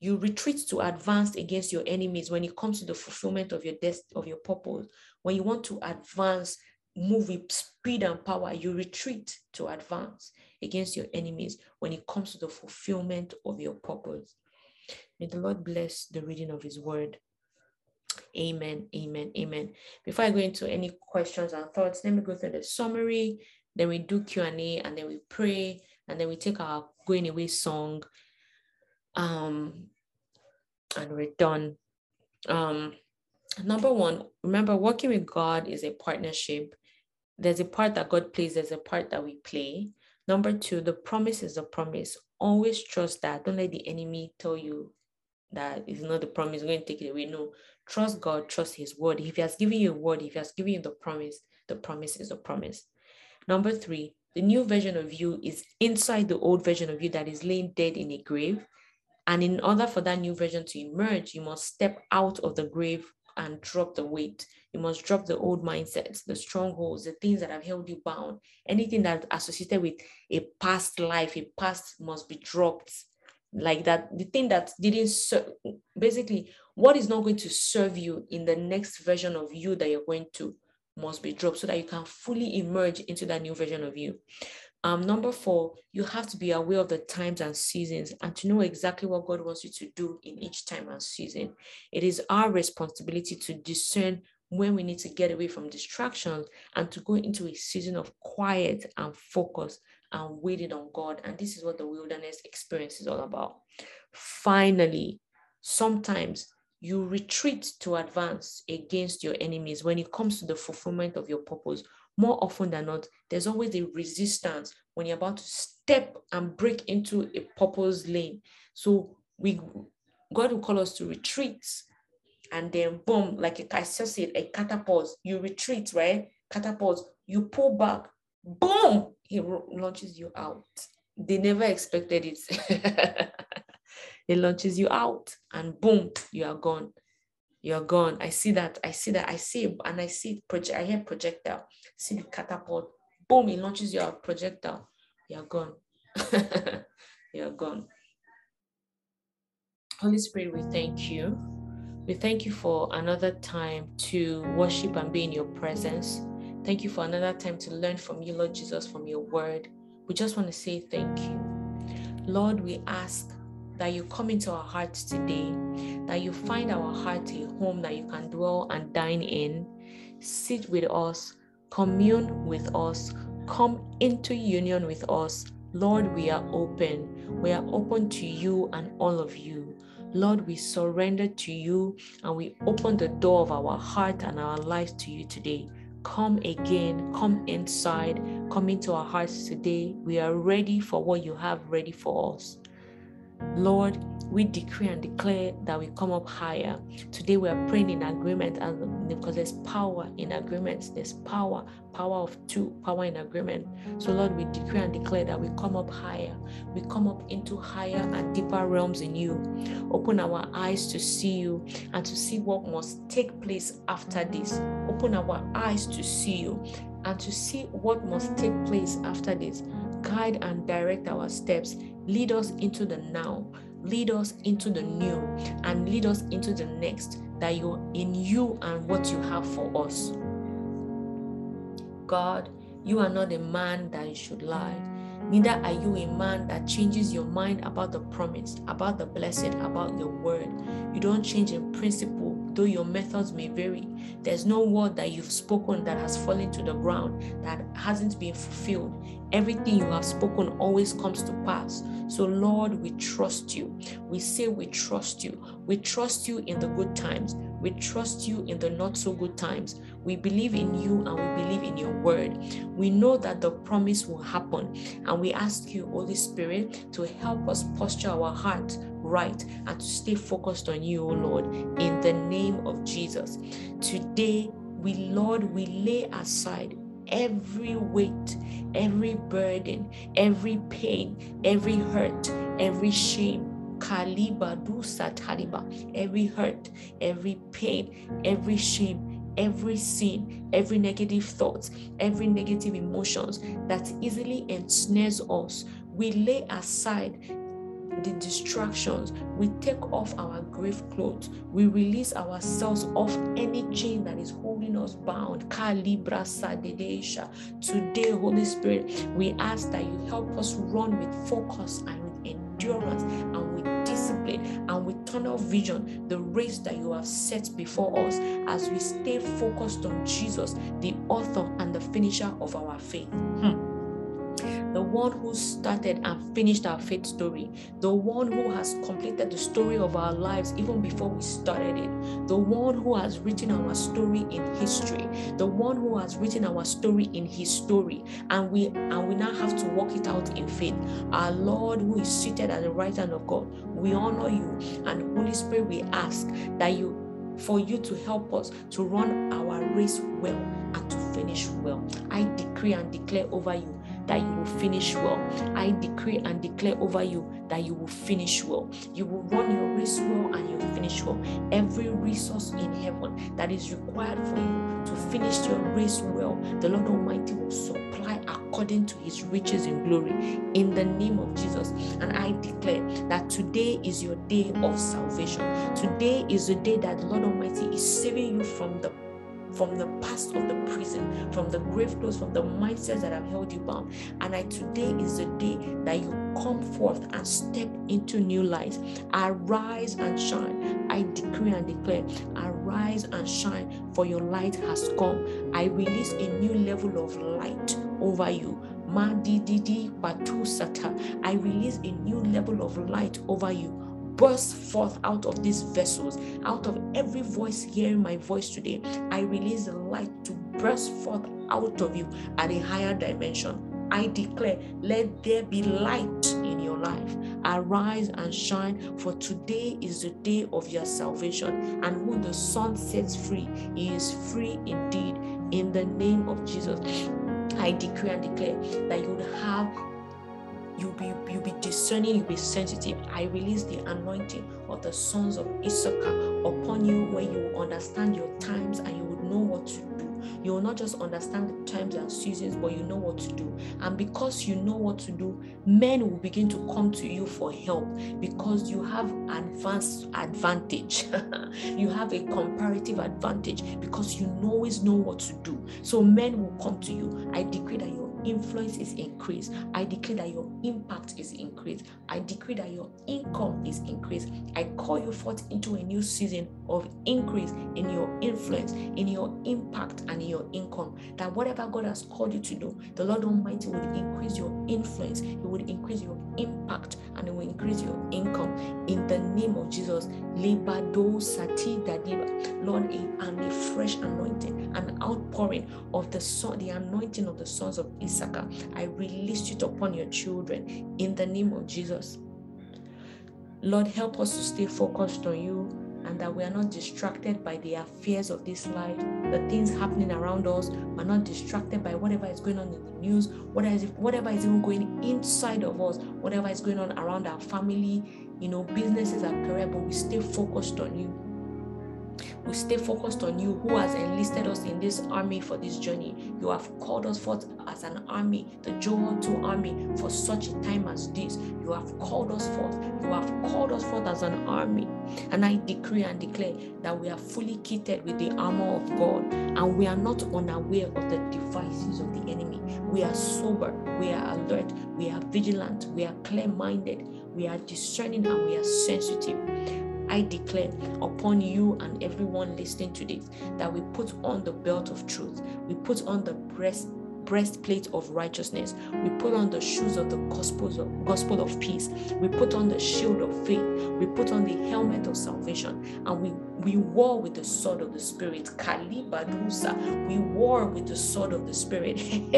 You retreat to advance against your enemies when it comes to the fulfillment of your death of your purpose. When you want to advance move with speed and power, you retreat to advance against your enemies when it comes to the fulfillment of your purpose. May the Lord bless the reading of his word. Amen, amen, amen. Before I go into any questions and thoughts, let me go through the summary, then we do Q&A, and then we pray, and then we take our going away song, um, and we're done. Um, number one, remember working with God is a partnership there's a part that God plays, there's a part that we play. Number two, the promise is a promise. Always trust that. Don't let the enemy tell you that it's not the promise, going to take it away. No, trust God, trust His word. If He has given you a word, if He has given you the promise, the promise is a promise. Number three, the new version of you is inside the old version of you that is laying dead in a grave. And in order for that new version to emerge, you must step out of the grave and drop the weight. You must drop the old mindsets, the strongholds, the things that have held you bound. Anything that associated with a past life, a past must be dropped. Like that, the thing that didn't serve, basically, what is not going to serve you in the next version of you that you're going to must be dropped so that you can fully emerge into that new version of you. Um, number four, you have to be aware of the times and seasons and to know exactly what God wants you to do in each time and season. It is our responsibility to discern when we need to get away from distractions and to go into a season of quiet and focus and waited on God. And this is what the wilderness experience is all about. Finally, sometimes you retreat to advance against your enemies when it comes to the fulfillment of your purpose more often than not, there's always a resistance when you're about to step and break into a purpose lane. So we God will call us to retreat and then boom, like a, I just said, a catapult, you retreat, right? Catapult, you pull back, boom, he launches you out. They never expected it. he launches you out and boom, you are gone you're gone. I see that. I see that. I see and I see project. I hear projectile. See the catapult. Boom! he launches your projectile. You're gone. you're gone. Holy Spirit, we thank you. We thank you for another time to worship and be in your presence. Thank you for another time to learn from you, Lord Jesus, from your word. We just want to say thank you. Lord, we ask that you come into our hearts today, that you find our heart a home that you can dwell and dine in, sit with us, commune with us, come into union with us, Lord, we are open. We are open to you and all of you. Lord, we surrender to you and we open the door of our heart and our lives to you today. Come again, come inside, come into our hearts today. We are ready for what you have ready for us. Lord, we decree and declare that we come up higher. Today we are praying in agreement and because there's power in agreements. There's power, power of two, power in agreement. So Lord, we decree and declare that we come up higher. We come up into higher and deeper realms in you. Open our eyes to see you and to see what must take place after this. Open our eyes to see you and to see what must take place after this. Guide and direct our steps Lead us into the now, lead us into the new, and lead us into the next that you're in you and what you have for us. God, you are not a man that you should lie. Neither are you a man that changes your mind about the promise, about the blessing, about your word. You don't change in principle, though your methods may vary. There's no word that you've spoken that has fallen to the ground that hasn't been fulfilled. Everything you have spoken always comes to pass. So, Lord, we trust you. We say we trust you. We trust you in the good times. We trust you in the not so good times. We believe in you and we believe in your word. We know that the promise will happen. And we ask you, Holy Spirit, to help us posture our heart right and to stay focused on you, O Lord, in the name of Jesus. Today, we, Lord, we lay aside every weight, every burden, every pain, every hurt, every shame. Kaliba du satariba, every hurt, every pain, every shame, every sin, every negative thoughts, every negative emotions that easily ensnares us. We lay aside the distractions. We take off our grave clothes. We release ourselves off any chain that is holding us bound. Today, Holy Spirit, we ask that you help us run with focus and with endurance and with discipline and with tunnel vision the race that you have set before us as we stay focused on Jesus, the author and the finisher of our faith. Hmm the one who started and finished our faith story, the one who has completed the story of our lives even before we started it, the one who has written our story in history, the one who has written our story in his story, and we and we now have to work it out in faith. Our Lord who is seated at the right hand of God, we honor you, and Holy Spirit, we ask that you for you to help us to run our race well and to finish well. I decree and declare over you that you will finish well. I decree and declare over you that you will finish well. You will run your race well and you will finish well. Every resource in heaven that is required for you to finish your race well, the Lord Almighty will supply according to his riches in glory in the name of Jesus. And I declare that today is your day of salvation. Today is the day that the Lord Almighty is saving you from the from the past of the prison, from the grave clothes, from the mindsets that have held you bound. And I today is the day that you come forth and step into new light. Arise and shine. I decree and declare, arise and shine, for your light has come. I release a new level of light over you. I release a new level of light over you burst forth out of these vessels, out of every voice hearing my voice today. I release the light to burst forth out of you at a higher dimension. I declare, let there be light in your life. Arise and shine, for today is the day of your salvation. And who the son sets free, he is free indeed. In the name of Jesus, I decree and declare that you would have you'll be you'll be discerning, you'll be sensitive. I release the anointing of the sons of Issachar upon you where you will understand your times and you would know what to do. You will not just understand the times and seasons, but you know what to do. And because you know what to do, men will begin to come to you for help because you have advanced advantage. you have a comparative advantage because you always know what to do. So men will come to you. I decree that your influence is increased. I declare that your impact is increased. I decree that your income is increased. I call you forth into a new season of increase in your influence, in your impact, and in your income. That whatever God has called you to do, the Lord Almighty will increase your influence, He would increase your impact, and He will increase your income. In the name of Jesus, Sati Lord, and a fresh anointing, an outpouring of the son, the anointing of the sons of Issachar. I release it upon your children in the name of Jesus. Lord, help us to stay focused on you and that we are not distracted by the affairs of this life, the things happening around us. We're not distracted by whatever is going on in the news, whatever is, even going inside of us, whatever is going on around our family, you know, businesses and career, but we stay focused on you we stay focused on you who has enlisted us in this army for this journey. You have called us forth as an army, the Joel 2 army, for such a time as this. You have called us forth. You have called us forth as an army. And I decree and declare that we are fully kitted with the armor of God and we are not unaware of the devices of the enemy. We are sober, we are alert, we are vigilant, we are clear minded, we are discerning, and we are sensitive. I declare upon you and everyone listening to this that we put on the belt of truth, we put on the breast breastplate of righteousness. We put on the shoes of the gospel of, gospel of peace. We put on the shield of faith. We put on the helmet of salvation. And we, we war with the sword of the Spirit. Kalibadusa. We war with the sword of the Spirit.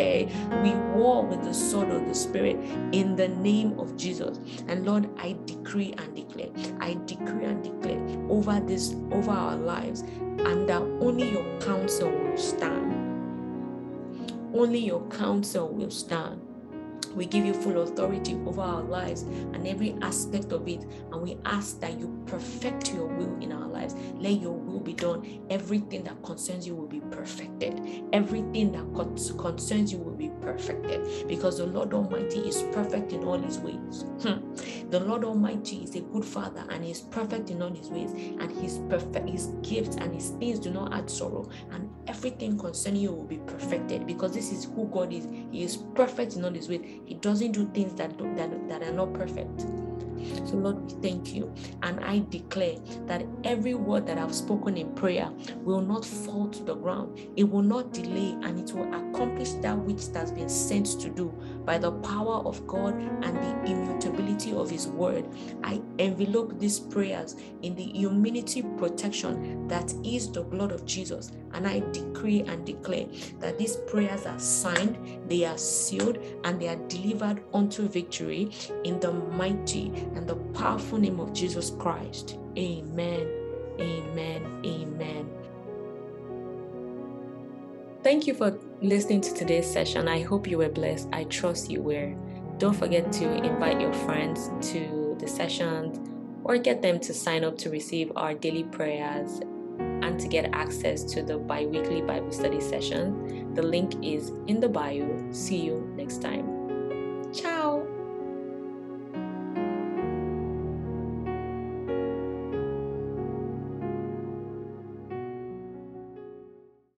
We war with the sword of the Spirit in the name of Jesus. And Lord, I decree and declare, I decree and declare over this, over our lives, and that only your counsel will stand only your counsel will stand. We give you full authority over our lives and every aspect of it. And we ask that you perfect your will in our lives. Let your will be done. Everything that concerns you will be perfected. Everything that concerns you will be perfected. Because the Lord Almighty is perfect in all his ways. Hmm. the Lord Almighty is a good father and he is perfect in all his ways. And his perfect his gifts and his things do not add sorrow. And everything concerning you will be perfected because this is who God is. He is perfect in all his ways. He doesn't do things that, that, that are not perfect. So, Lord, we thank you. And I declare that every word that I've spoken in prayer will not fall to the ground. It will not delay and it will accomplish that which it has been sent to do by the power of God and the immutability of His word. I envelope these prayers in the immunity protection that is the blood of Jesus. And I decree and declare that these prayers are signed, they are sealed, and they are delivered unto victory in the mighty and the powerful name of Jesus Christ. Amen. Amen. Amen. Thank you for listening to today's session. I hope you were blessed. I trust you were. Don't forget to invite your friends to the sessions or get them to sign up to receive our daily prayers and to get access to the bi weekly Bible study session. The link is in the bio. See you next time.